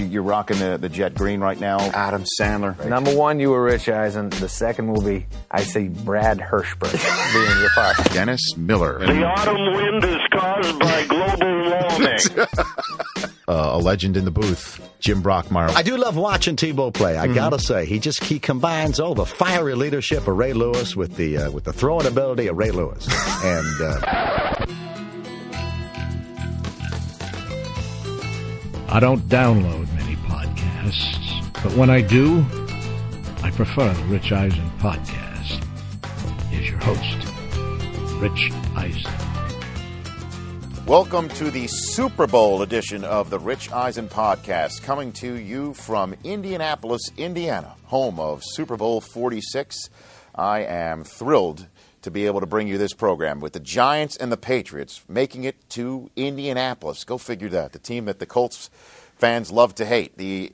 You- You're rocking the, the jet green right now. Adam Sandler. Number one, you were Rich Eisen. The second will be, I see Brad Hirschberg being your partner. Dennis Miller. The autumn wind is caused by global warming. Uh, a legend in the booth, Jim Brockmire. I do love watching Tebow play. I gotta say, he just he combines all the fiery leadership of Ray Lewis with the uh, with the throwing ability of Ray Lewis. And uh, I don't download many podcasts, but when I do, I prefer the Rich Eisen podcast. Here's your host, Rich Eisen. Welcome to the Super Bowl edition of the Rich Eisen podcast, coming to you from Indianapolis, Indiana, home of Super Bowl 46. I am thrilled to be able to bring you this program with the Giants and the Patriots making it to Indianapolis. Go figure that. The team that the Colts fans love to hate. The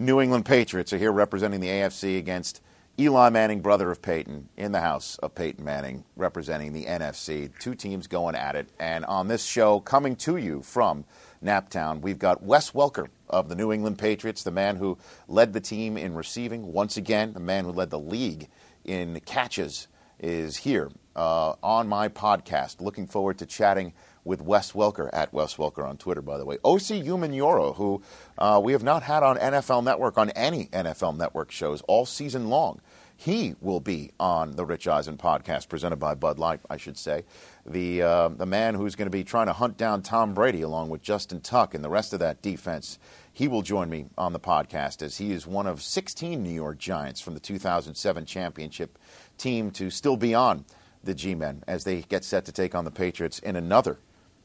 New England Patriots are here representing the AFC against Eli Manning, brother of Peyton, in the house of Peyton Manning, representing the NFC. Two teams going at it. And on this show, coming to you from Naptown, we've got Wes Welker of the New England Patriots, the man who led the team in receiving once again, the man who led the league in catches, is here uh, on my podcast. Looking forward to chatting with Wes Welker at Wes Welker on Twitter, by the way. Osi Umenyiora, who uh, we have not had on NFL Network on any NFL Network shows all season long. He will be on the Rich Eisen podcast, presented by Bud Light, I should say. The uh, the man who's going to be trying to hunt down Tom Brady along with Justin Tuck and the rest of that defense. He will join me on the podcast as he is one of 16 New York Giants from the 2007 championship team to still be on the G-men as they get set to take on the Patriots in another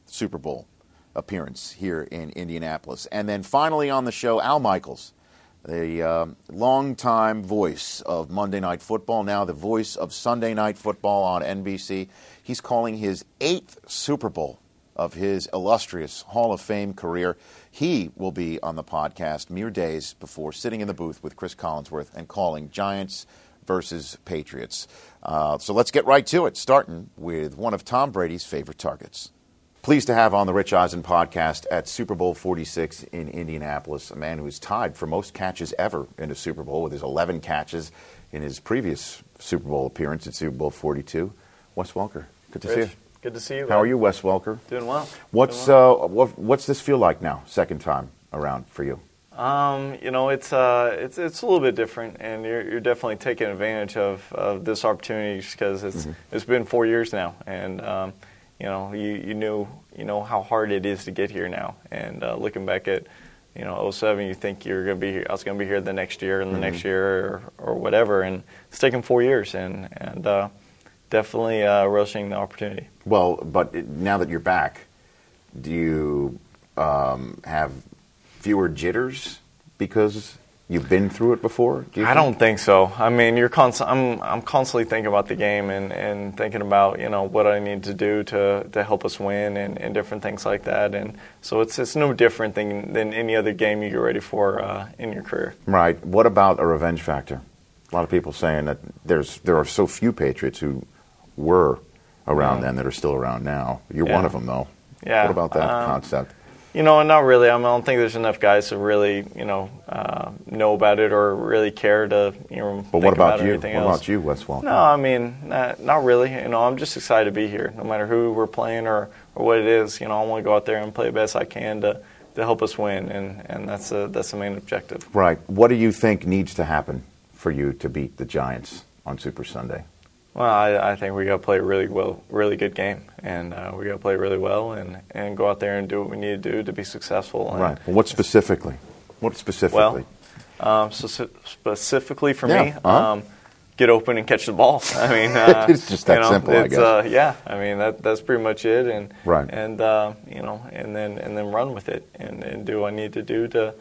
Super Bowl appearance here in Indianapolis. And then finally on the show, Al Michaels, the um longtime voice of Monday Night Football, now the voice of Sunday Night Football on NBC. He's calling his eighth Super Bowl of his illustrious Hall of Fame career. He will be on the podcast mere days before sitting in the booth with Chris Collinsworth and calling Giants versus Patriots. Uh, so let's get right to it, starting with one of Tom Brady's favorite targets. Pleased to have on the Rich Eisen podcast at Super Bowl 46 in Indianapolis a man who's tied for most catches ever in a Super Bowl with his 11 catches in his previous Super Bowl appearance at Super Bowl 42. Wes Welker, good to see you. Good to see you. How are you, Wes Welker? Doing well. What's Doing well. uh, what, what's this feel like now? Second time around for you? Um, you know, it's uh, it's it's a little bit different, and you're you're definitely taking advantage of, of this opportunity because it's Mm-hmm. it's been four years now, and um, you know you you knew you know how hard it is to get here now, and uh, looking back at you know 07, you think you're gonna be here, I was gonna be here the next year and the next Mm-hmm. year or, or whatever, and it's taken four years, and and uh, definitely uh, relishing the opportunity. Well, but now that you're back, do you um, have fewer jitters because you've been through it before? Do I don't think so. I mean, you're const- I'm I'm constantly thinking about the game and, and thinking about you know what I need to do to, to help us win and, and different things like that. And so it's it's no different than than any other game you get ready for uh, in your career. Right. What about a revenge factor? A lot of people saying that there's there are so few Patriots who were around then that are still around now. You're Yeah. one of them, though. Yeah, What about that um, concept? You know, not really. I, mean, I don't think there's enough guys to really you know uh, know about it or really care to you know. But what about or you? What else. about you, Wes Welker? No, I mean, not, not really. You know, I'm just excited to be here, no matter who we're playing or, or what it is. You know, I want to go out there and play the best I can to, to help us win, and, and that's the that's the main objective. Right. What do you think needs to happen for you to beat the Giants on Super Sunday? Well, I, I think we got to play a really well, really good game, and uh, we got to play really well, and, and go out there and do what we need to do to be successful. And, Right. Well, what specifically? What specifically? Um, so, so specifically for Yeah, me, uh-huh. um, get open and catch the ball. I mean, uh, It's just that you know, simple, I guess. Uh, yeah, I mean that that's pretty much it, and Right. and uh, you know, and then and then run with it, and, and do what I need to do to.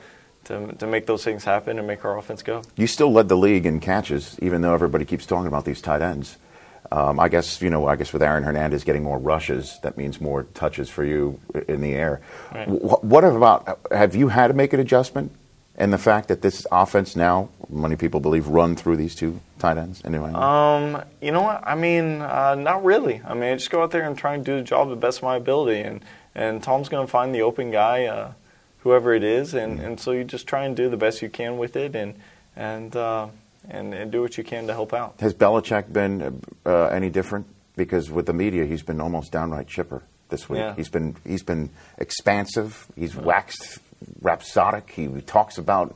To, to make those things happen and make our offense go. You still led the league in catches, even though everybody keeps talking about these tight ends. Um, I guess you know. I guess with Aaron Hernandez getting more rushes, that means more touches for you in the air. Right. Wh- What about? Have you had to make an adjustment? And the fact that this offense now, many people believe, run through these two tight ends. Anyway, Um, you know what? I mean, uh, not really. I mean, I just go out there and try and do the job the best of my ability, and and Tom's going to find the open guy uh, whoever it is, and, and so you just try and do the best you can with it, and and uh, and, and do what you can to help out. Has Belichick been uh, any different? Because with the media, he's been almost downright chipper this week. Yeah. He's been he's been expansive. He's waxed rhapsodic. He talks about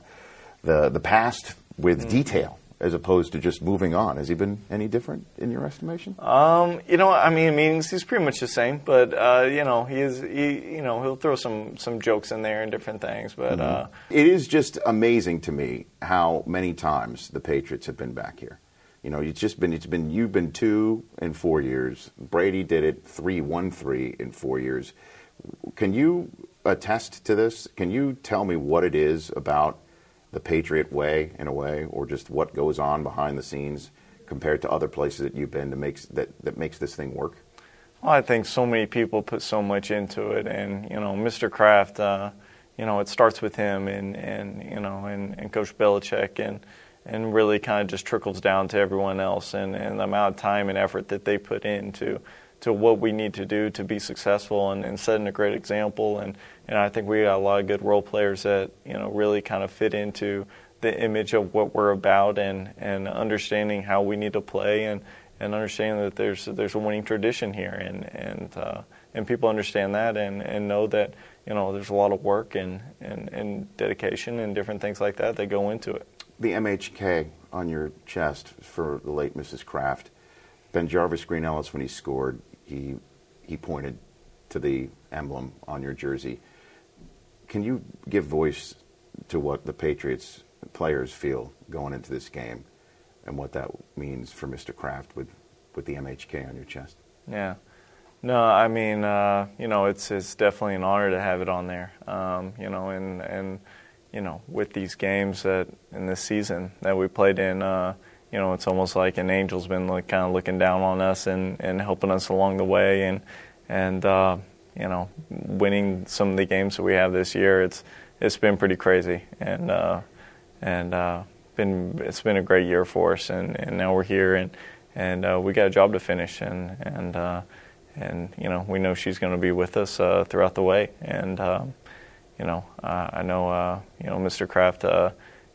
the the past with Mm. detail as opposed to just moving on. Has he been any different in your estimation? Um, you know, I mean, meetings he's pretty much the same, but uh, you know, he is he, you know, he'll throw some some jokes in there and different things, but uh, It is just amazing to me how many times the Patriots have been back here. You know, it's just been it's been you've been two in four years. Brady did it three, one, three in four years. Can you attest to this? Can you tell me what it is about the Patriot way, in a way, or just what goes on behind the scenes compared to other places that you've been that makes that, that makes this thing work? Well, I think so many people put so much into it, and you know, Mr. Kraft, uh, you know, it starts with him, and and you know, and, and Coach Belichick, and and really kind of just trickles down to everyone else, and, and the amount of time and effort that they put into to what we need to do to be successful, and, and setting a great example, and and I think we got a lot of good role players that you know really kind of fit into the image of what we're about, and and understanding how we need to play, and and understanding that there's there's a winning tradition here, and and uh, and people understand that, and, and know that you know there's a lot of work and, and and dedication and different things like that that go into it. the MHK on your chest for the late Mrs. Kraft. BenJarvus Green-Ellis, when he scored, he he pointed to the emblem on your jersey. Can you give voice to what the Patriots players feel going into this game, and what that means for Mr. Kraft with with the MHK on your chest? Yeah. No, I mean, uh, you know, it's it's definitely an honor to have it on there. Um, you know, and and you know, with these games that in this season that we played in, uh, you know, it's almost like an angel's been like kind of looking down on us and, and helping us along the way, and and uh, you know, winning some of the games that we have this year. It's it's been pretty crazy, and uh, and uh, been it's been a great year for us, and, and now we're here, and and uh, we got a job to finish, and and uh, and you know we know she's going to be with us uh, throughout the way, and um, you know I know you know Mr. Kraft,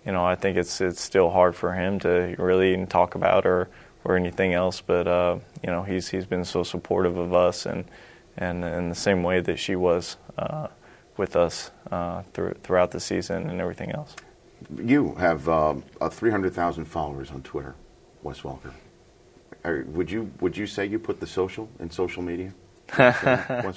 you know I think it's it's still hard for him to really talk about or or anything else, but uh, you know he's he's been so supportive of us, and and in the same way that she was uh, with us uh, through, throughout the season and everything else. You have um, uh, 300,000 followers on Twitter, Wes Welker. Are, would you would you say you put the social in social media? Wes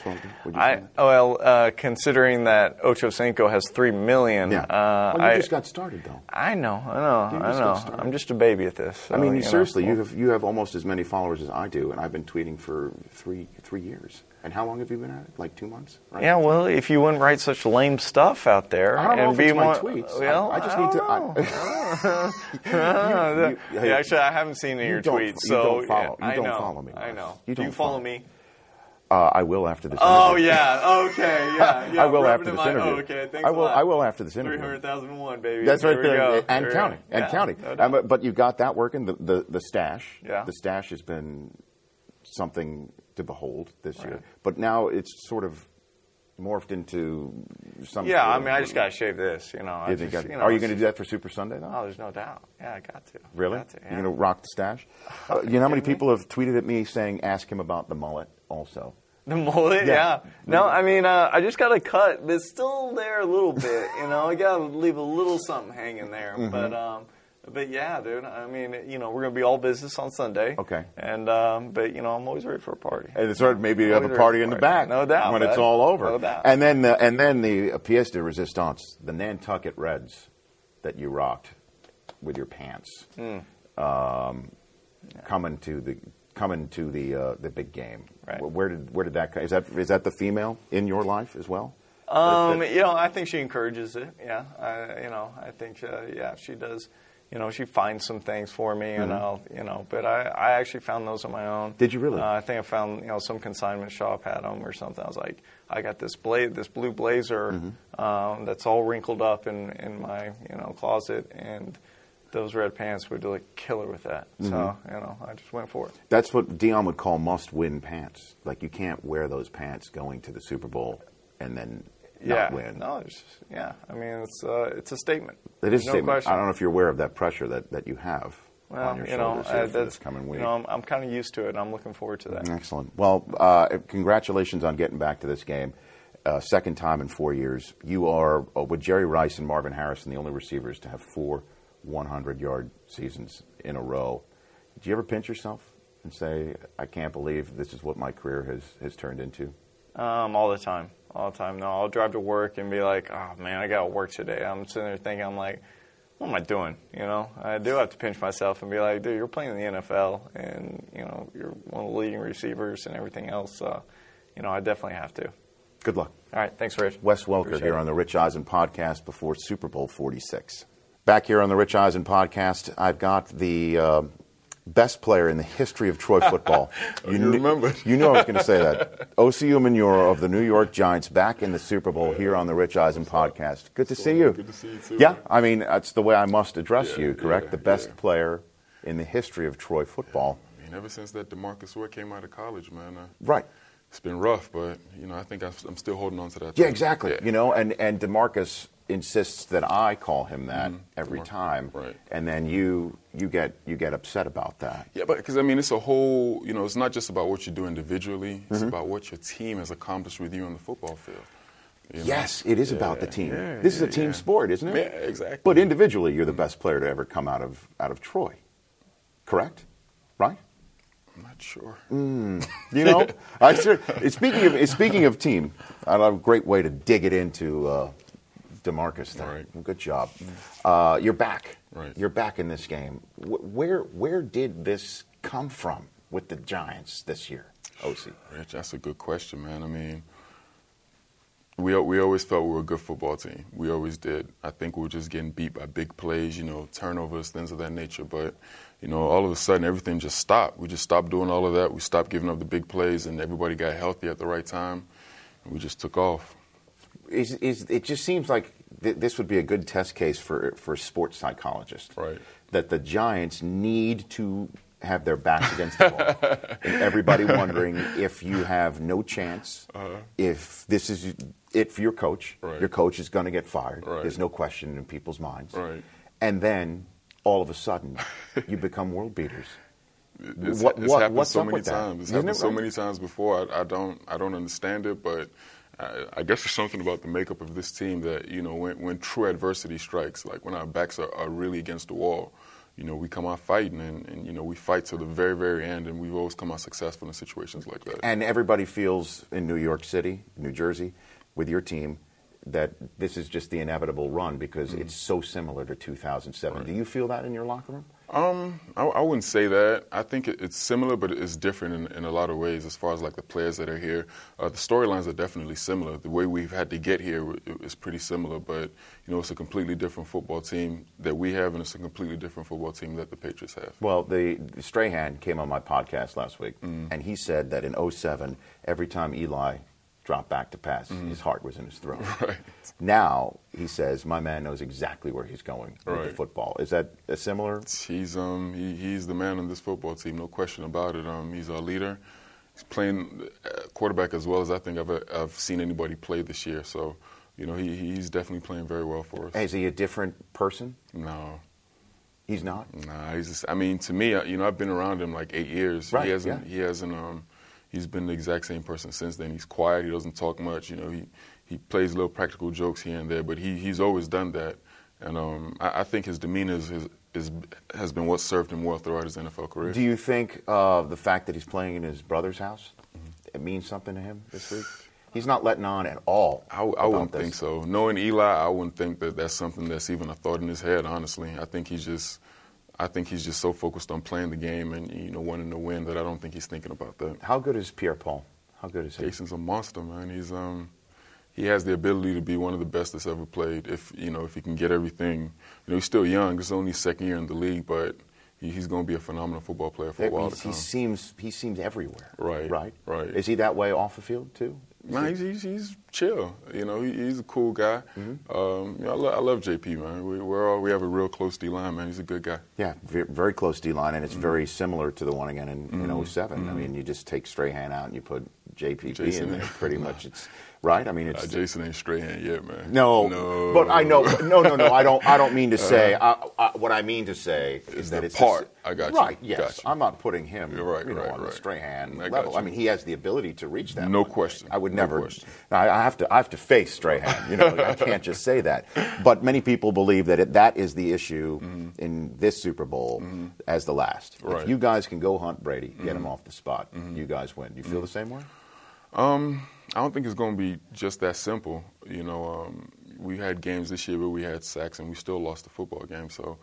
Welker? Would you say I well, uh, considering that Ocho Cinco has three million, Yeah. uh, well, you I just got started, though. I know, I know, I know. I'm just a baby at this. I mean, you know. seriously, you have you have almost as many followers as I do, and I've been tweeting for three three years. And how long have you been at it? Like two months? Right? Yeah, well, if you wouldn't write such lame stuff out there I don't know and be more, tweets. I- well, I just don't need to- I- know. You- you- yeah, actually, I haven't seen any of your don't- tweets, you so don't follow- yeah, you don't know, follow me, I know. You Do you don't follow follow. me? Uh, I will after this. Interview. Oh yeah, okay, yeah, yeah. I will after this interview. Oh, okay, thanks I will. I will after this interview. Three hundred thousand one, baby. That's right there, go. and There counting, and Yeah, counting. no Um, but- you got that working. The, the the stash. Yeah. The stash has been something to behold this year, but now it's sort of morphed into some. Yeah, I mean, I just got to shave this, you know. You just, I- you know, are you going to do that for Super Sunday though? Oh, there's no doubt. Yeah, I got to. Really? Got to, yeah. You're going to rock the stash? Uh, you know how many people have tweeted at me saying, "Ask him about the mullet." Also, The mullet, Yeah. yeah. No, I mean, uh, I just got to cut, it's still there a little bit. You know, I got to leave a little something hanging there. Mm-hmm. But, um, but yeah, dude. I mean, you know, we're gonna be all business on Sunday. Okay. And um, but you know, I'm always ready for a party. and it's sort of maybe you have a party in the back, No doubt, when it's all over. No doubt. And then, the, and then the uh, pièce de résistance, the Nantucket Reds that you rocked with your pants, Hmm. um, coming to the coming to the uh, the big game. Right. Where, where did where did that is that is that the female in your life as well? Um, you know, I think she encourages it. Yeah, I, you know, I think uh, yeah, she does. You know, she finds some things for me, and I'll, you know, but I, I actually found those on my own. Mm-hmm. Did you really? Uh, I think I found, you know, some consignment shop had them or something. I was like, I got this blade, this blue blazer Mm-hmm. um, that's all wrinkled up in in my, you know, closet, and those red pants would look killer with that. So, Mm-hmm. you know, I just went for it. That's what Deion would call must-win pants. Like you can't wear those pants going to the Super Bowl and then yeah. not win. No, it's just, yeah. I mean, it's uh, it's a statement. It is a statement. Question. I don't know if you're aware of that pressure that, that you have well, on your you know, uh, that's this coming week. You know, I'm, I'm kind of used to it, and I'm looking forward to that. Excellent. Well, uh, congratulations on getting back to this game. Uh, second time in four years. You are, uh, with Jerry Rice and Marvin Harrison, the only receivers to have four 100 yard seasons in a row. Do you ever pinch yourself and say, I can't believe this is what my career has, has turned into? Um, all the time, all the time. No, I'll drive to work and be like, "Oh man, I got to work today." I'm sitting there thinking, I'm like, "What am I doing?" You know, I do have to pinch myself and be like, "Dude, you're playing in the NFL, and you know, you're one of the leading receivers and everything else." So, you know, I definitely have to. Good luck. All right, thanks, Rich. Wes Welker Appreciate here it. on the Rich Eisen podcast before Super Bowl 46. Back here on the Rich Eisen podcast, I've got the uh, best player in the history of Troy football. you kn- remembered. You knew I was going to say that. Osi Umenyiora of the New York Giants back in the Super Bowl here on the Rich Eisen podcast. Good to see you. Good to see you too. Yeah, I mean, that's the way I must address Yeah, you, correct? yeah, the best yeah. player in the history of Troy football. I mean, ever since that DeMarcus Ware came out of college, man, uh, Right. it's been rough, but you know, I think I'm still holding on to that. Yeah, too. exactly. Yeah. You know, and and DeMarcus insists that I call him that Mhm. every time, right. and then you you get you get upset about that. Yeah, but because I mean, it's a whole. You know, it's not just about what you do individually. It's Mm-hmm. about what your team has accomplished with you on the football field. you know? Yes, it is about the team. yeah, this is a team yeah. sport, isn't it? Yeah, exactly. But individually, you're the best player to ever come out of out of Troy. Correct? Right? I'm not sure. You know, I speaking of speaking of team, I have a great way to dig it into uh, DeMarcus. There, Right. good job. Uh, you're back. Right. You're back in this game. Wh- Where where did this come from with the Giants this year, Osi? Rich, that's a good question, man. I mean, we we always felt we were a good football team. We always did. I think we were just getting beat by big plays, you know, turnovers, things of that nature. But you know, all of a sudden, everything just stopped. We just stopped doing all of that. We stopped giving up the big plays, and everybody got healthy at the right time, and we just took off. Is, is it just seems like th- this would be a good test case for for sports psychologists. Right. That the Giants need to have their backs against the wall, and everybody wondering if you have no chance, if this is it for your coach. Uh-huh. Right. Your coach is going to get fired. Right. There's no question in people's minds. Right. And then all of a sudden, you become world beaters. It's, What- it's what- happened what's so many with that? times. It's Isn't happened it so many times before. I, I don't I don't understand it, but I, I guess there's something about the makeup of this team that you know when when true adversity strikes, like when our backs are, are really against the wall, you know we come out fighting and, and you know we fight to the very very end, and we've always come out successful in situations like that. And everybody feels in New York City, New Jersey, with your team, that this is just the inevitable run because Mm-hmm. it's so similar to 2007. Do you feel that in your locker room? Um, I, I wouldn't say that. I think it, it's similar, but it's different in, in a lot of ways. As far as like the players that are here, uh, the storylines are definitely similar. The way we've had to get here is pretty similar, but you know, it's a completely different football team that we have, and it's a completely different football team that the Patriots have. Well, the Strahan came on my podcast last week, Mm. and he said that in 07, every time Eli dropped back to pass, his heart was in his throat. Right. Now he says, "My man knows exactly where he's going with the Right. football." Is that a similar? He's um he, he's the man on this football team, no question about it. Um, he's our leader. He's playing uh, quarterback as well as I think I've I've seen anybody play this year. So, you know, he he's definitely playing very well for us. Is he a different person? No, He's not. Nah, he's just. I mean, to me, uh, you know, I've been around him like eight years. Right, He hasn't. yeah. He hasn't. Um, he's been the exact same person since then. He's quiet. He doesn't talk much. You know, he he plays little practical jokes here and there, but he he's always done that. And um, I, I think his demeanor is, is, is has been what served him well throughout his NFL career. Do you think uh, the fact that he's playing in his brother's house Mm-hmm. it means something to him this week? He's not letting on at all. I, I wouldn't this. think so. Knowing Eli, I wouldn't think that that's something that's even a thought in his head. Honestly, I think he's just, I think he's just so focused on playing the game and you know wanting to win that I don't think he's thinking about that. How good is Pierre Paul? How good is he? Jason's a monster, man. He's um, he has the ability to be one of the best that's ever played. If you know, if he can get everything, you know, he's still young. It's only his second year in the league, but he, he's going to be a phenomenal football player for a while He, he seems he seems everywhere. Right, Right. right. Is he that way off the field too? He- he's, he's, he's chill. You know, he, he's a cool guy. Mm-hmm. Um, you know, I, lo- I love JP, man. We, we're all, we have a real close D line, man. He's a good guy. Yeah, very close D line, and Mm-hmm. it's very similar to the one again in, in 07. I mean, you just take Strahan out and you put JPP Jason in there. Pretty much, it's right? I mean, it's Uh, Jason ain't Strahan yet, man. no, no. but I know, no, no, no. I don't. I don't mean to say. I, I, what I mean to say is that it's part. I got you. Right. Yes. Got you. I'm not putting him. You're right, You know, right, on the right. Strahan I level. I mean, he has the ability to reach that. No one question. I would never. question. I, I have to. I have to face Strahan. You know, I can't just say that. But many people believe that it, that is the issue in this Super Bowl as the last. If Mm-hmm. Right. Mm-hmm. you guys can go hunt Brady, get him off the spot, you guys win. You feel the same way? Um, I don't think it's going to be just that simple. You know, um, we had games this year where we had sacks and we still lost the football game. So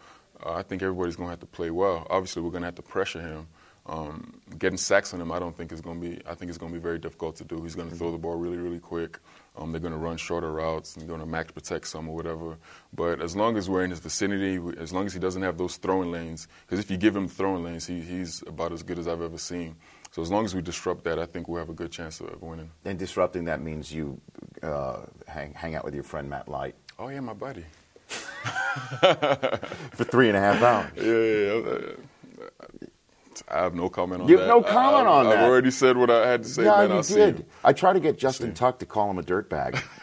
uh, I think everybody's going to have to play well. Obviously, we're going to have to pressure him. Um, getting sacks on him, I don't think is going to be. I think it's going to be very difficult to do. He's going to throw the ball really, really quick. Um, they're going to run shorter routes and going to max protect some or whatever. But as long as we're in his vicinity, as long as he doesn't have those throwing lanes, because if you give him throwing lanes, he, he's about as good as I've ever seen. So as long as we disrupt that, I think we'll have a good chance of winning. And disrupting that means you uh, hang, hang out with your friend Matt Light Oh yeah, my buddy. for three and a half hours. Yeah, yeah. yeah. I have no comment on You that. You have no comment I, on I've that. already said what I had to say, yeah, man. you I'll did. I tried to get Justin Tuck to call him a dirtbag,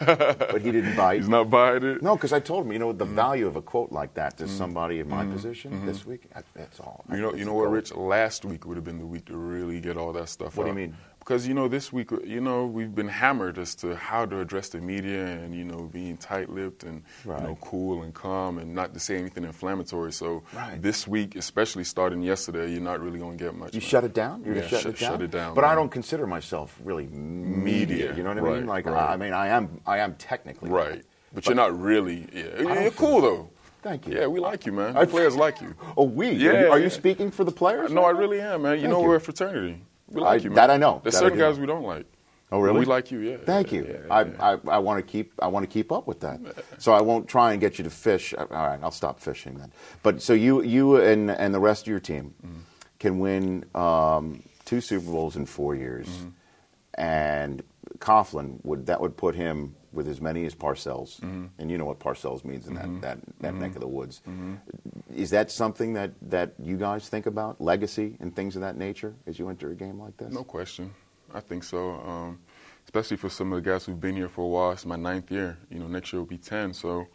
but he didn't bite. He's not buying it. No, because I told him, you know, the mm-hmm. value of a quote like that to mm-hmm. somebody in my mm-hmm. position this week. that- That's all. You know, you know what. Rich? Last week would have been the week to really get all that stuff. What do you mean? Because you know, this week, you know, we've been hammered as to how to address the media and you know, being tight-lipped and Right. you know, cool and calm and not to say anything inflammatory. So Right. this week, especially starting yesterday, you're not really going to get much. You man. shut it down. You're Yeah, shut- it down. shut it down, But I don't consider myself really media. Media, You know what I mean? Like, right. I mean, I am. I am technically Right. But, you're not really. Yeah. You're cool though. Thank you. Yeah, we like you, man. I- The players like you. Oh, we. Yeah, Are you, are you speaking for the players? No, I right now? really am, man. You Thank know you. we're a fraternity. We I- like you, man. that I know. There's That certain guys we don't like. Oh, really? We like you, yeah. Thank yeah, you. yeah, I, yeah. I, I want to keep I want to keep up with that. So I won't try and get you to fish. All right, I'll stop fishing then. But so you you and and the rest of your team Mm-hmm. can win um, two Super Bowls in four years, Mm-hmm. and Coughlin would that would put him with as many as Parcells, Mm-hmm. and you know what Parcells means in that that, that neck of the woods. Is that something that that you guys think about legacy and things of that nature as you enter a game like this? No question. I think so. Um, especially for some of the guys who've been here for a while. It's my ninth year. You know, next year will be ten. So,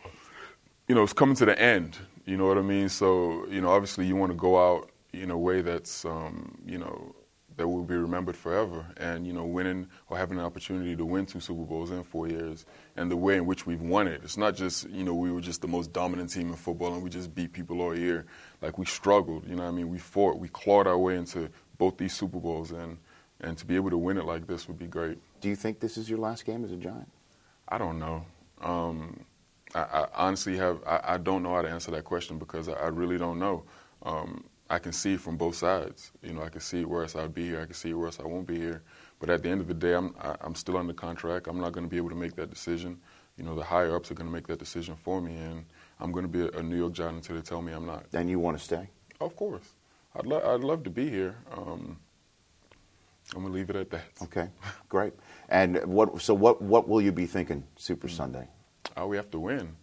you know, it's coming to the end. You know what I mean? So, you know, obviously you want to go out in a way that's, um, you know, that will be remembered forever. And you know, winning or having an opportunity to win two Super Bowls in four years, and the way in which we've won it. It's not just you know we were just the most dominant team in football and we just beat people all year. Like we struggled. You know, what I mean, we fought, we clawed our way into both these Super Bowls, and and to be able to win it like this would be great. Do you think this is your last game as a Giant? I don't know. Um, I, I honestly have. I, I don't know how to answer that question because I, I really don't know. Um, I can see from both sides. You know, I can see where else I'll be here. I can see where else I won't be here. But at the end of the day, I'm I, I'm still under contract. I'm not going to be able to make that decision. You know, the higher ups are going to make that decision for me, and I'm going to be a, a New York Giant until they tell me I'm not. And you want to stay? Of course, I'd lo- I'd love to be here. Um, I'm gonna leave it at that. Okay, great. And what? So what? What will you be thinking Super Sunday? Oh, we have to win.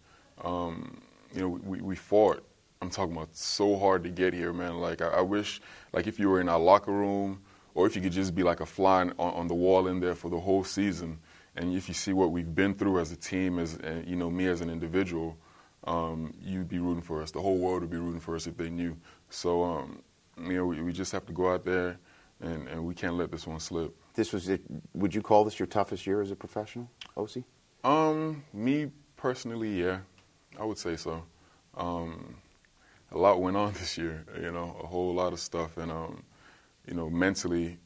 Um, you know, we, we fought. I'm talking about so hard to get here, man. Like I, I wish, like if you were in our locker room, or if you could just be like a fly on, on the wall in there for the whole season, and if you see what we've been through as a team, as and, you know me as an individual, um, you'd be rooting for us. The whole world would be rooting for us if they knew. So, um, you know, we, we just have to go out there, and, and we can't let this one slip. This was. It, would you call this your toughest year as a professional, Osi? Um, me personally, yeah, I would say so. Um, a lot went on this year, you know, a whole lot of stuff, and um, you know, mentally,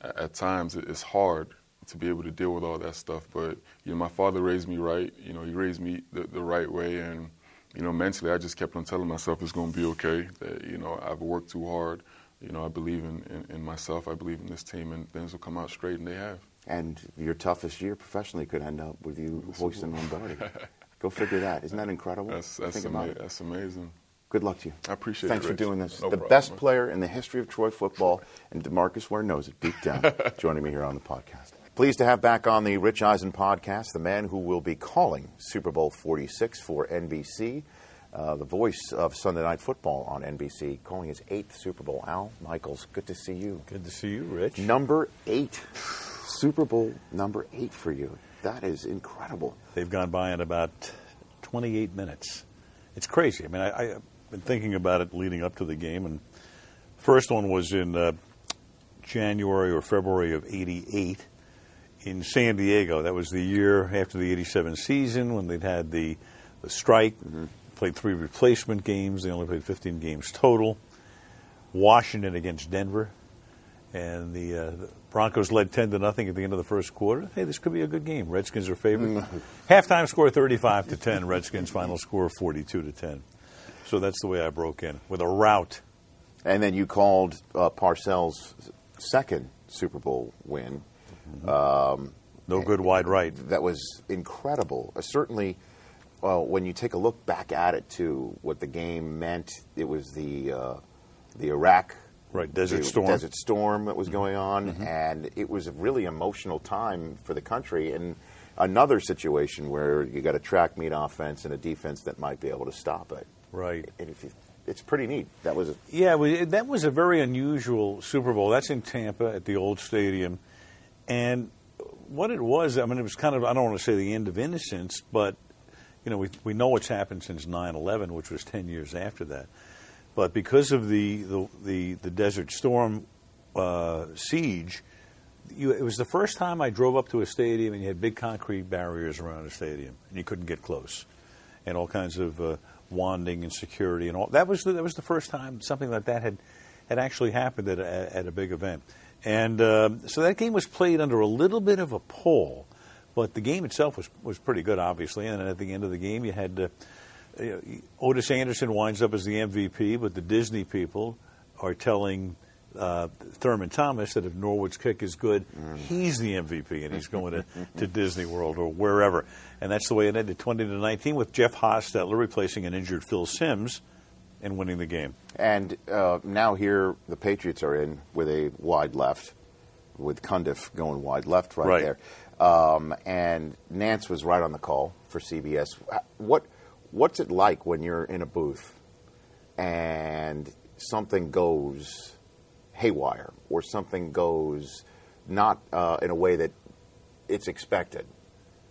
at, at times it- it's hard to be able to deal with all that stuff. But you know, my father raised me right. You know, he raised me the, the right way, and you know, mentally, I just kept on telling myself it's going to be okay. That you know, I've worked too hard. You know, I believe in, in, in myself. I believe in this team, and things will come out straight, and they have. And your toughest year professionally could end up with you hoisting Lombardi. Go figure that. Isn't that incredible? That's that's, Think ama- that's amazing. Good luck to you. I appreciate Thanks it. Thanks for doing this. No the problem, best player in the history of Troy football, and DeMarcus Ware knows it deep down, joining me here on the podcast. Pleased to have back on the Rich Eisen podcast the man who will be calling Super Bowl 46 for NBC, uh, the voice of Sunday Night Football on NBC, calling his eighth Super Bowl. Al Michaels, good to see you. Good to see you, Rich. Number eight, Super Bowl number eight for you. That is incredible. They've gone by in about 28 minutes. It's crazy. I mean, I, I've been thinking about it leading up to the game, and first one was in uh, January or February of '88 in San Diego. That was the year after the '87 season when they'd had the the strike. Played three replacement games. They only played 15 games total. Washington against Denver, and the, uh, the Broncos led 10 to nothing at the end of the first quarter. Hey, this could be a good game. Redskins are favored. Halftime score 35 to 10. Redskins final score 42 to 10. So that's the way I broke in with a rout. And then you called uh, Parcells' second Super Bowl win. Um, No good wide right. that was incredible. Uh, certainly, well, when you take a look back at it too, what the game meant, it was the uh, the Iraq Right, Desert Storm. Mm-hmm. Desert Storm that was going on, and it was a really emotional time for the country. And another situation where you got a track meet offense and a defense that might be able to stop it. Right. And if you, it's pretty neat. That was a, Yeah, that was a very unusual Super Bowl. That's in Tampa at the old stadium. And what it was, I mean, it was kind of, I don't want to say the end of innocence, but, you know, we, we know what's happened since 9 11, which was 10 years after that. But because of the, the, the, the Desert Storm uh, siege, you, it was the first time I drove up to a stadium and you had big concrete barriers around the stadium and you couldn't get close, and all kinds of uh, wanding and security and all. That was the, that was the first time something like that had had actually happened at a, at a big event, and um, so that game was played under a little bit of a pull, but the game itself was was pretty good, obviously. And at the end of the game, you had. Uh, Ottis Anderson winds up as the MVP, but the Disney people are telling uh, Thurman Thomas that if Norwood's kick is good, he's the MVP and he's going to, to Disney World or wherever. And that's the way it ended 20 to 19 with Jeff Hostetler replacing an injured Phil Simms and winning the game. and uh, now here the Patriots are in with a wide left, with Cundiff going wide left right, Right. there. Um, and Nantz was right on the call for CBS. What what's it like when you're in a booth and something goes haywire or something goes not uh, in a way that it's expected?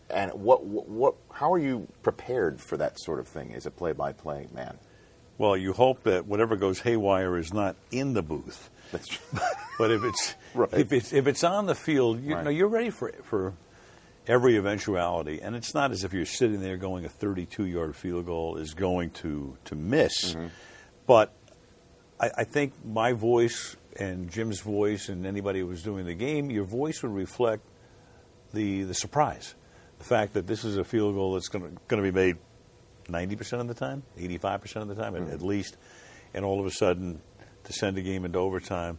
And what, what what how are you prepared for that sort of thing as a play-by-play man? Well, you hope that whatever goes haywire is not in the booth. That's true. But if it's Right. if it's if it's on the field, you Right. know you're ready for for every eventuality, and it's not as if you're sitting there going a 32 yard field goal is going to to miss. But I, I think my voice and Jim's voice and anybody who was doing the game, your voice would reflect the the surprise, the fact that this is a field goal that's going to going to be made 90% of the time, 85% of the time at, mm-hmm. at least, and all of a sudden to send a game into overtime,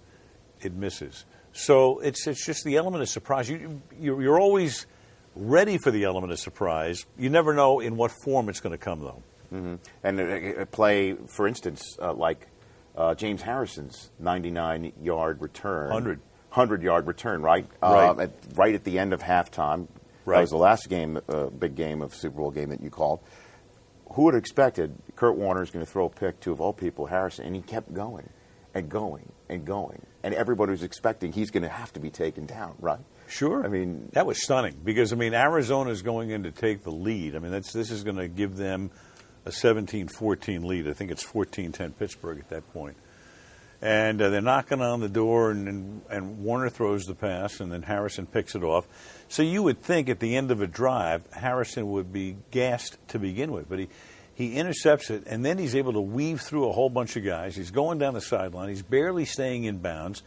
it misses. So it's it's just the element of surprise. You you're, you're always ready for the element of surprise. You never know in what form it's going to come though. Mm-hmm. And a, a play, for instance, uh, like uh, James Harrison's 99 yard return. 100. 100 yard return, right? Right. Um, at, right at the end of halftime. That Right. was the last game, uh, big game of Super Bowl game that you called. Who would have expected Kurt Warner is going to throw a pick to, of all people, Harrison? And he kept going and going and going. And everybody was expecting he's going to have to be taken down, right? Sure. I mean, that was stunning because I mean Arizona is going in to take the lead. I mean that's this is going to give them a 17-14 lead. I think it's 14-10 Pittsburgh at that point. And uh, they're knocking on the door, and, and and Warner throws the pass, and then Harrison picks it off. So you would think at the end of a drive, Harrison would be gassed to begin with, but he he intercepts it, and then he's able to weave through a whole bunch of guys. He's going down the sideline. He's barely staying in bounds.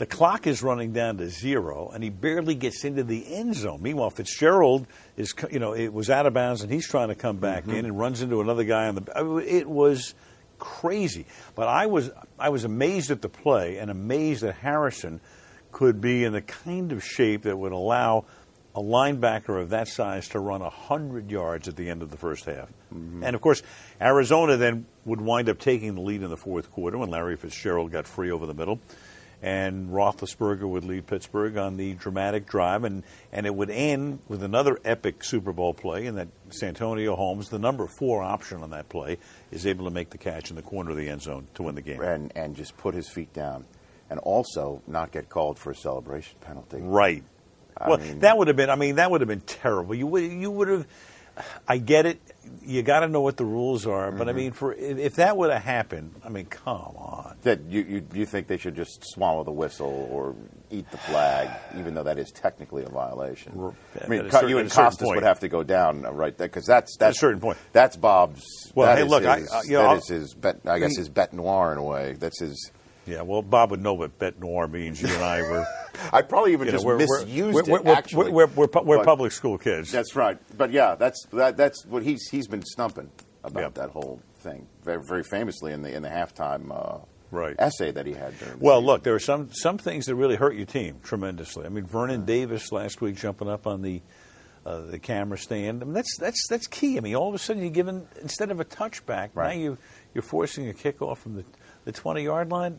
The clock is running down to zero, and he barely gets into the end zone. Meanwhile, Fitzgerald is, you know, it was out of bounds, and he's trying to come back mm-hmm. in and runs into another guy on the. I uh, It was crazy, but I was I was amazed at the play and amazed that Harrison could be in the kind of shape that would allow a linebacker of that size to run 100 yards at the end of the first half. Mm-hmm. And of course, Arizona then would wind up taking the lead in the fourth quarter when Larry Fitzgerald got free over the middle. And Roethlisberger would lead Pittsburgh on the dramatic drive, and, and it would end with another epic Super Bowl play, in that Santonio Holmes, the number four option on that play, is able to make the catch in the corner of the end zone to win the game. and, and just put his feet down. And also not get called for a celebration penalty. Right. well, mean- that would have been. I mean, that would have been terrible. You would. You would have. I get it. You got to know what the rules are. But I Mm-hmm. mean, for if, that would have happened, I mean, come on. That you, you you think they should just swallow the whistle or eat the flag, even though that is technically a violation. Yeah, I mean, at certain- you and Costas would have to go down uh, right there because that's that's a certain point. That's Bob's. Well, that hey, is look, I- his, I- you know, that is his bet. I guess his bête noire in a way. That's his. Yeah. Well, Bob would know what bête noire means. You and I were. I probably even you know, just we're, misused we're, it. we're, actually, we're, we're, pu- we're But- public school kids. That's right. But yeah, that's that, that's what he's he's been stumping about Yep. that whole thing very very famously in the in the halftime uh, Right. essay that he had during. Well, season. look, there are some some things that really hurt your team tremendously. I mean, Vernon Davis last week jumping up on the uh, the camera stand. I mean, that's that's that's key. I mean, all of a sudden you're given instead of a touchback, Right. now you you're forcing a kickoff from the the 20 yard line.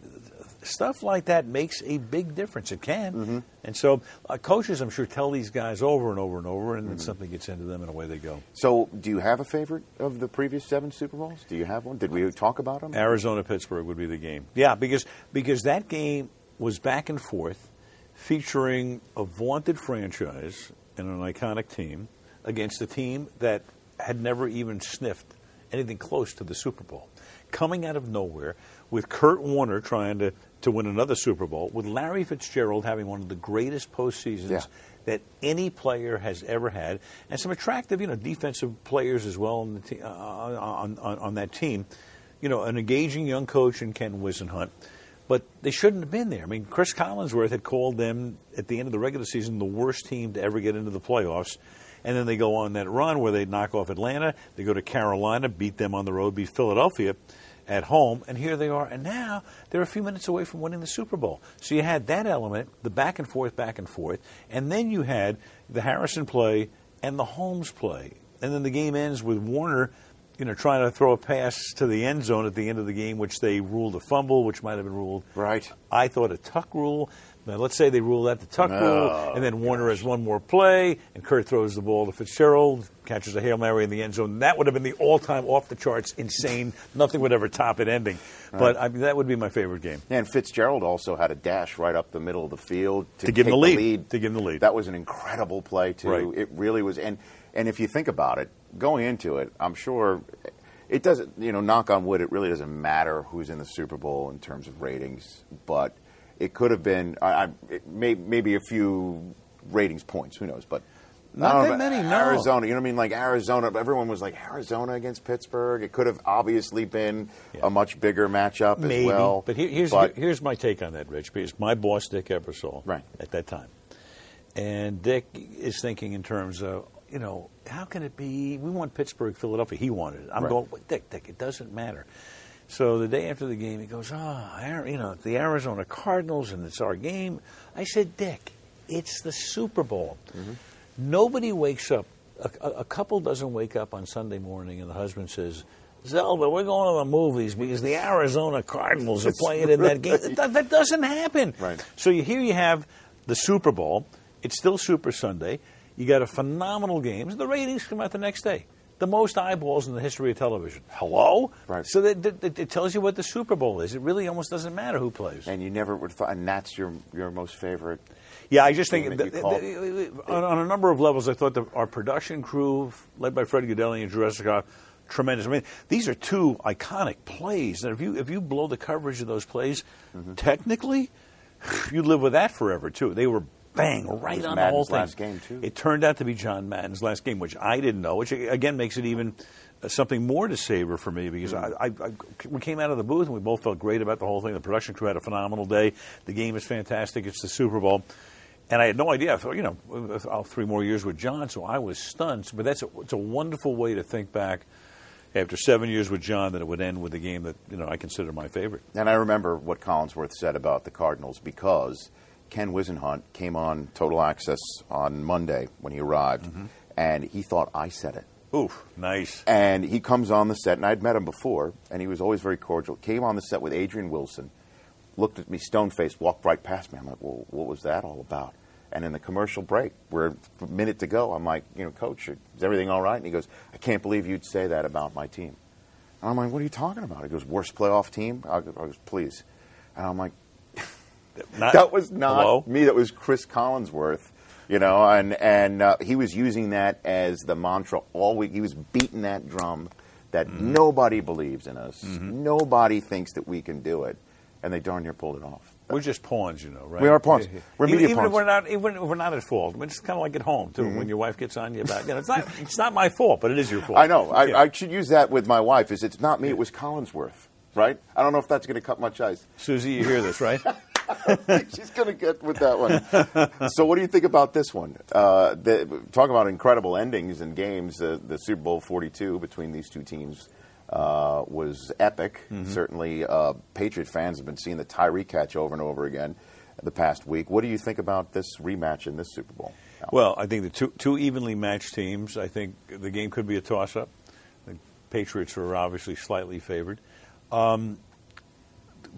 Stuff like that makes a big difference. It can, Mm-hmm. and so uh, coaches, I'm sure, tell these guys over and over and over, and then Mm-hmm. something gets into them, and away they go. So, do you have a favorite of the previous seven Super Bowls? Do you have one? Did we talk about them? Arizona Pittsburgh would be the game. Yeah, because because that game was back and forth, featuring a vaunted franchise and an iconic team against a team that had never even sniffed anything close to the Super Bowl. Coming out of nowhere with Kurt Warner trying to, to win another Super Bowl, with Larry Fitzgerald having one of the greatest postseasons Yeah. that any player has ever had, and some attractive, you know, defensive players as well on, the te- uh, on, on, on that team. You know, an engaging young coach in Ken Whisenhunt, but they shouldn't have been there. I mean, Chris Collinsworth had called them at the end of the regular season the worst team to ever get into the playoffs. And then they go on that run where they knock off Atlanta, they go to Carolina, beat them on the road, beat Philadelphia at home, and here they are. And now they're a few minutes away from winning the Super Bowl. So you had that element, the back and forth, back and forth, and then you had the Harrison play and the Holmes play. And then the game ends with Warner, you know, trying to throw a pass to the end zone at the end of the game, which they ruled a fumble, which might have been ruled. Right. I thought a tuck rule. Now, let's say they rule that the tuck No, rule, and then Warner has one more play, and Kurt throws the ball to Fitzgerald, catches a Hail Mary in the end zone. That would have been the all time, off the charts, insane. Nothing would ever top it ending. But I mean, that would be my favorite game. And Fitzgerald also had a dash right up the middle of the field to, To give him the lead. To give him the lead. That was an incredible play too. Right. It really was. And and if you think about it, going into it, I'm sure it doesn't. You know, knock on wood, it really doesn't matter who's in the Super Bowl in terms of ratings, but it could have been. I, I may, maybe a few ratings points. Who knows? But. Not that know, many, no. Arizona, you know what I mean? Like Arizona, everyone was like Arizona against Pittsburgh. It could have obviously been Yeah. a much bigger matchup Maybe. as well. But here, here's, But- here's my take on that, Rich, because my boss, Dick Ebersol, Right. at that time. And Dick is thinking in terms of, you know, how can it be? We want Pittsburgh, Philadelphia. He wanted it. I'm Right. going, Dick, Dick, it doesn't matter. So the day after the game, he goes, oh, you know, the Arizona Cardinals, and it's our game. I said, Dick, it's the Super Bowl. Mm-hmm. Nobody wakes up. A, a, a couple doesn't wake up on Sunday morning, and the husband says, Zelda, we're going to the movies because the Arizona Cardinals are playing in that game. That, that doesn't happen. Right. So you, here you have the Super Bowl. It's still Super Sunday. You got a phenomenal game. The ratings come out the next day. The most eyeballs in the history of television. Hello? Right. So that, that, it tells you what the Super Bowl is. It really almost doesn't matter who plays. And you never would thought, and that's your your most favorite. Yeah, I just think game that you that- called. that- on, on a number of levels, I thought that our production crew, led by Fred Gaudelli and Jessica, tremendous. I mean, these are two iconic plays. And if you if you blow the coverage of those plays, Mm-hmm. technically, you live with that forever too. They were bang right on Madden's the whole thing. last game, too. It turned out to be John Madden's last game, which I didn't know. Which again makes it even. uh, Something more to savor for me because Mm. I, I, I, we came out of the booth and we both felt great about the whole thing. The production crew had a phenomenal day. The game is fantastic. It's the Super Bowl. And I had no idea. I thought, you know, I'll three more years with John, so I was stunned. But that's a, it's a wonderful way to think back after seven years with John that it would end with a game that you know I consider my favorite. And I remember what Collinsworth said about the Cardinals because Ken Whisenhunt came on Total Access on Monday when he arrived, Mm-hmm. and he thought I said it. Oof, nice. And he comes on the set, and I'd met him before, and he was always very cordial. Came on the set with Adrian Wilson, looked at me stone faced, walked right past me. I'm like, well, what was that all about? And in the commercial break, we're a minute to go. I'm like, you know, coach, is everything all right? And he goes, I can't believe you'd say that about my team. And I'm like, what are you talking about? He goes, worst playoff team? I go- I goes, please. And I'm like, Not- that was not Hello? me. That was Chris Collinsworth. You know, and and uh, he was using that as the mantra all week. He was beating that drum that Mm-hmm. nobody believes in us, nobody thinks that we can do it, and they darn near pulled it off. We're just pawns, you know, right? We are pawns. We're even, media even if pawns. we're not, even if we're not at fault. It's kind of like at home too. Mm-hmm. When your wife gets on you about, you know, it's not, it's not my fault, but it is your fault. I know. I, Yeah. I should use that with my wife. Is it's not me? It was Collinsworth, right? I don't know if that's going to cut much ice. Susie, you hear this, right? She's going to get with that one. so, what do you think about this one? Uh, the, talk about incredible endings and games. Uh, the Super Bowl 42 between these two teams uh, was epic. Certainly, uh, Patriot fans have been seeing the Tyree catch over and over again the past week. What do you think about this rematch in this Super Bowl? Well, I think the two, two evenly matched teams. I think the game could be a toss-up. The Patriots are obviously slightly favored. Um,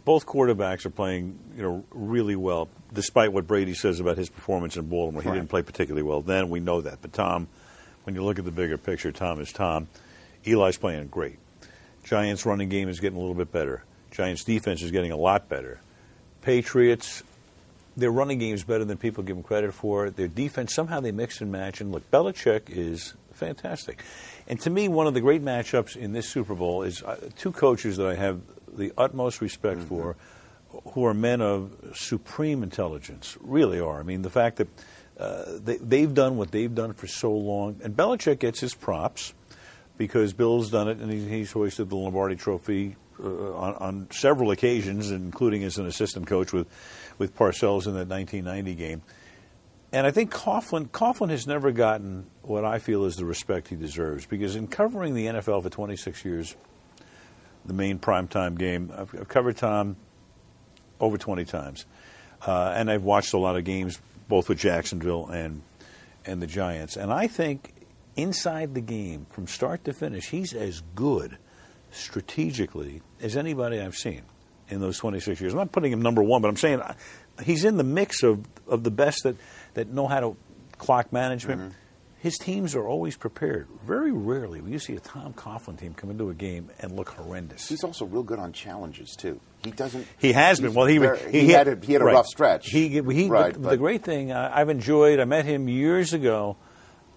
both quarterbacks are playing, you know, really well, despite what Brady says about his performance in Baltimore. He Right. didn't play particularly well then. We know that. But Tom, when you look at the bigger picture, Tom is Tom. Eli's playing great. Giants' running game is getting a little bit better. Giants' defense is getting a lot better. Patriots, their running game is better than people give them credit for. Their defense, somehow they mix and match. And look, Belichick is fantastic. And to me, one of the great matchups in this Super Bowl is uh, two coaches that I have the utmost respect for, who are men of supreme intelligence, really are. I mean, the fact that uh, they, they've done what they've done for so long, and Belichick gets his props because Bill's done it, and he, he's hoisted the Lombardi Trophy uh, on, on several occasions, including as an assistant coach with, with Parcells in that 1990 game. And I think Coughlin, Coughlin has never gotten what I feel is the respect he deserves because in covering the NFL for 26 years, the main primetime game, I've, I've covered Tom over 20 times. Uh, and I've watched a lot of games, both with Jacksonville and, and the Giants. And I think inside the game, from start to finish, he's as good strategically as anybody I've seen in those 26 years. I'm not putting him number one, but I'm saying uh, he's in the mix of, of the best that, that know how to clock management. His teams are always prepared. Very rarely will you see a Tom Coughlin team come into a game and look horrendous. He's also real good on challenges too. He doesn't. He has been. Well, he very- he, he had a, he had a right. rough stretch. He, he right, but but- the great thing uh, I've enjoyed. I met him years ago,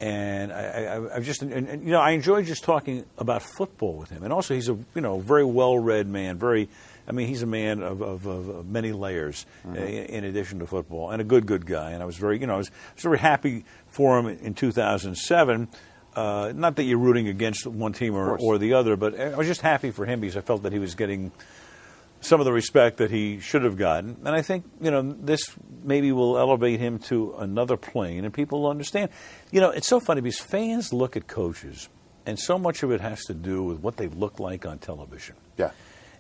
and I, I, I've just and, and, you know I enjoy just talking about football with him. And also, he's a you know very well read man. Very, I mean, he's a man of, of, of, many layers Mm-hmm. in, in addition to football, and a good good guy. And I was very you know I was, I was very happy for him in 2007. Uh, not that you're rooting against one team or, or the other, but I was just happy for him because I felt that he was getting some of the respect that he should have gotten. And I think, you know, this maybe will elevate him to another plane and people will understand. You know, it's so funny because fans look at coaches and so much of it has to do with what they look like on television. yeah.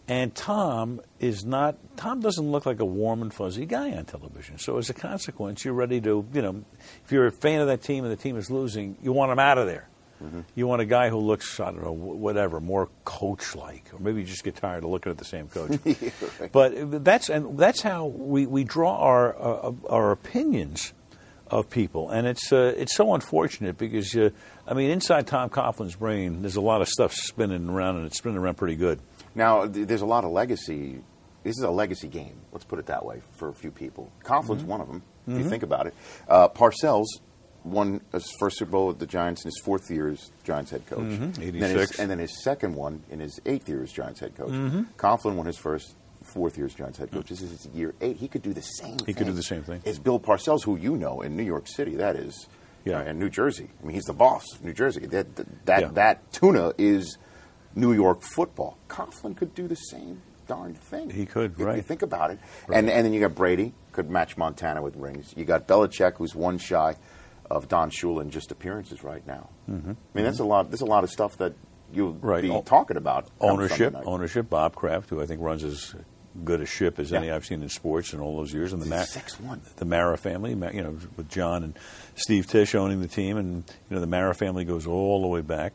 And Tom is not, Tom doesn't look like a warm and fuzzy guy on television. So as a consequence, you're ready to, you know, if you're a fan of that team and the team is losing, you want him out of there. You want a guy who looks, I don't know, whatever, more coach-like, or maybe you just get tired of looking at the same coach. But that's and that's how we, we draw our uh, our opinions of people, and it's uh, it's so unfortunate because uh, I mean, inside Tom Coughlin's brain, there's a lot of stuff spinning around, and it's spinning around pretty good. Now, th- there's a lot of legacy. This is a legacy game. Let's put it that way for a few people. Coughlin's Mm-hmm. one of them. If you think about it, uh, Parcells won his first Super Bowl with the Giants in his fourth year as Giants head coach. Mhm, And then his- 86. and then his second one in his eighth year as Giants head coach. Mm-hmm. Coughlin won his first fourth year as Giants head coach. This is his year eight. He could do the same. He could do the same thing. As Bill Parcells, who you know in New York City, that is. Yeah. uh, and New Jersey. I mean, he's the boss of New Jersey. That that Yeah. that tuna is New York football. Coughlin could do the same darn thing. He could, if You think about it. And and then you got Brady, could match Montana with rings. You got Belichick, who's one shy of Don Shula just appearances right now. Mm-hmm. I mean, that's a lot. There's a lot of stuff that you'll Right. be O- talking about. ownership, ownership. Bob Kraft, who I think runs as good a ship as any I've seen in sports in all those years, and the Mar- 6'1". the Mara family, you know, with John and Steve Tisch owning the team, and you know the Mara family goes all the way back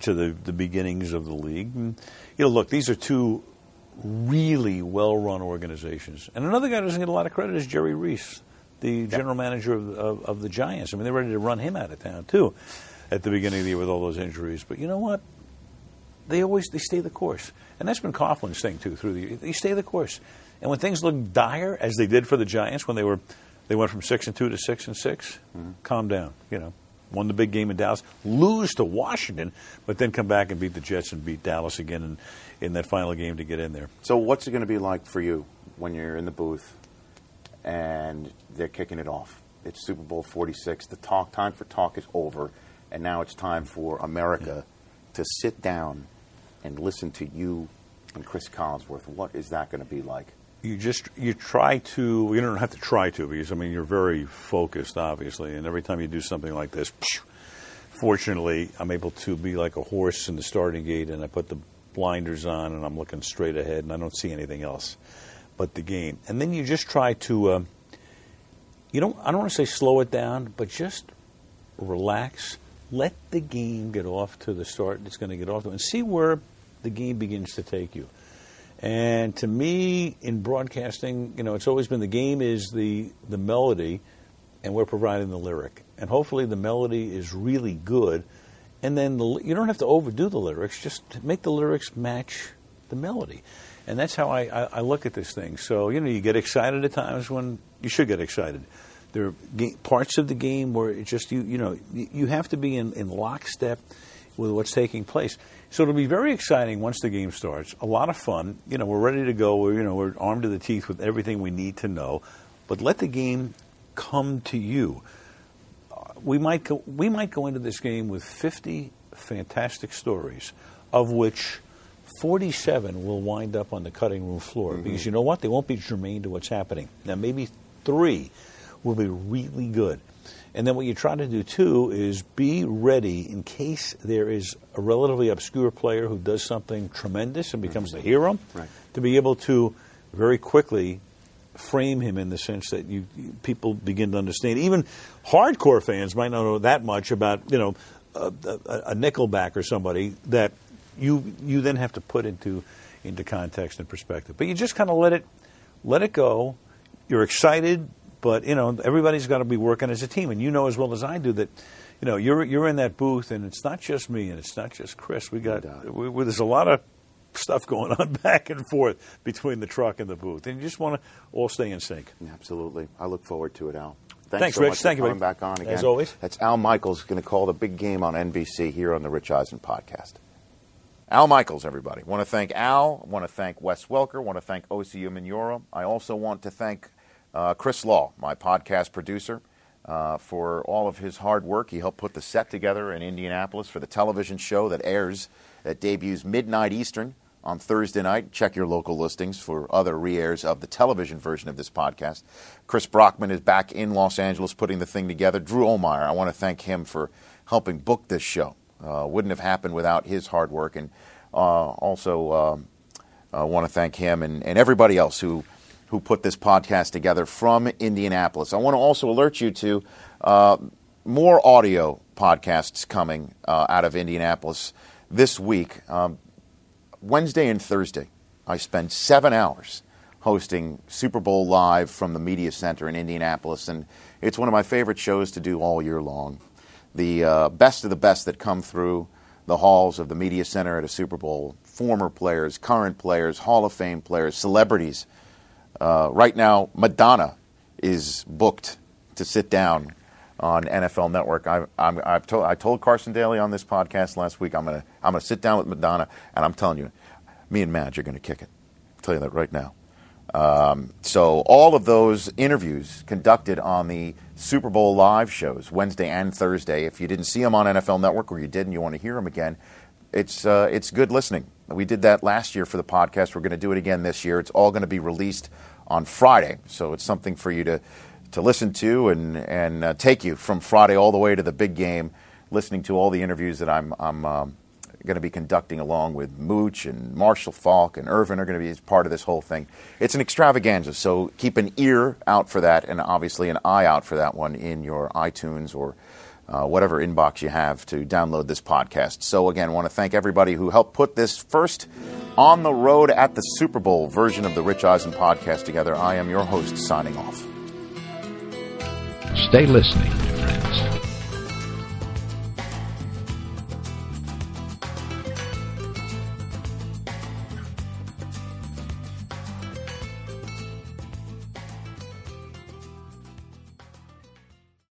to the the beginnings of the league. And, you know, look, these are two really well-run organizations, and another guy who doesn't get a lot of credit is Jerry Reese, the general manager of, of, of the Giants. I mean, they're ready to run him out of town too, at the beginning of the year with all those injuries. But you know what? they always they stay the course, and that's been Coughlin's thing too. Through the year. they stay the course, and when things look dire, as they did for the Giants when they were They went from six and two to six and 6 mm-hmm. Calm down, you know. Won the big game in Dallas, lose to Washington, but then come back and beat the Jets and beat Dallas again in, in that final game to get in there. So, what's it going to be like for you when you're in the booth and they're kicking it off? It's Super Bowl 46. The talk time for talk is over, and now it's time for America to sit down and listen to you and Chris Collinsworth. What is that going to be like? you just you try to you don't have to try to because I mean you're very focused obviously and every time you do something like this fortunately I'm able to be like a horse in the starting gate and I put the blinders on and I'm looking straight ahead and I don't see anything else but the game and then you just try to uh, you don't I don't want to say slow it down but just relax let the game get off to the start it's going to get off to and see where the game begins to take you and to me, in broadcasting, you know, it's always been the game is the the melody, and we're providing the lyric. And hopefully, the melody is really good. And then the, you don't have to overdo the lyrics; just make the lyrics match the melody. And that's how I, I, I look at this thing. So you know, you get excited at times when you should get excited. There are parts of the game where it's just you you know you you have to be in, in lockstep with what's taking place. So it'll be very exciting once the game starts. A lot of fun. You know, we're ready to go. We're, you know, we're armed to the teeth with everything we need to know. But let the game come to you. Uh, We might go, we might go into this game with 50 fantastic stories, of which 47 will wind up on the cutting room floor. Mm-hmm. Because you know what? They won't be germane to what's happening. Now, maybe three will be really good. And then what you try to do too is be ready in case there is a relatively obscure player who does something tremendous and becomes mm-hmm. the hero, Right. to be able to very quickly frame him in the sense that you, you- people begin to understand. Even hardcore fans might not know that much about you know a, a, a Nickelback or somebody that you you then have to put into into context and perspective. But you just kind of let it let it go. You're excited, but you know everybody's got to be working as a team, and you know as well as I do that. You know, you're you're in that booth, and it's not just me, and it's not just Chris. We got we, we, there's a lot of stuff going on back and forth between the truck and the booth, and you just want to all stay in sync. Absolutely. I look forward to it, Al. Thanks, so Rich. much for Thank you, coming buddy. back on again. As always. That's Al Michaels going to call the big game on NBC here on the Rich Eisen podcast. Al Michaels, everybody. Want to thank Al. Want to thank Wes Welker. Want to thank Osi Umenyiora. I also want to thank uh, Chris Law, my podcast producer, uh, for all of his hard work. He helped put the set together in Indianapolis for the television show that airs, that debuts midnight Eastern on Thursday night. Check your local listings for other re airs of the television version of this podcast. Chris Brockman is back in Los Angeles putting the thing together. Drew Omeyer, I want to thank him for helping book this show. Uh, wouldn't have happened without his hard work. And uh, also um, want to thank him and, and everybody else who, who put this podcast together from Indianapolis. I want to also alert you to uh, more audio podcasts coming uh, out of Indianapolis this week. Um, Wednesday and Thursday, I spent seven hours hosting Super Bowl Live from the Media Center in Indianapolis, and it's one of my favorite shows to do all year long. The uh, best of the best that come through the halls of the Media Center at a Super Bowl former players, current players, Hall of Fame players, celebrities. Uh, right now, Madonna is booked to sit down on NFL Network. I, I'm, I've told, I told Carson Daly on this podcast last week I'm gonna I'm gonna sit down with Madonna, and I'm telling you, me and Madge are gonna kick it. I'll tell you that right now. Um, so all of those interviews conducted on the Super Bowl live shows Wednesday and Thursday. If you didn't see them on NFL Network or you did and you want to hear them again, it's uh, it's good listening. We did that last year for the podcast. We're going to do it again this year. It's all going to be released on Friday, so it's something for you to to listen to and and uh, take you from Friday all the way to the big game, listening to all the interviews that I'm I'm um, going to be conducting along with Mooch and Marshall Faulk and Irvin are going to be as part of this whole thing. It's an extravaganza, so keep an ear out for that and obviously an eye out for that one in your iTunes or uh, whatever inbox you have to download this podcast. So, again, want to thank everybody who helped put this first on the road at the Super Bowl version of the Rich Eisen podcast together. I am your host, signing off. Stay listening to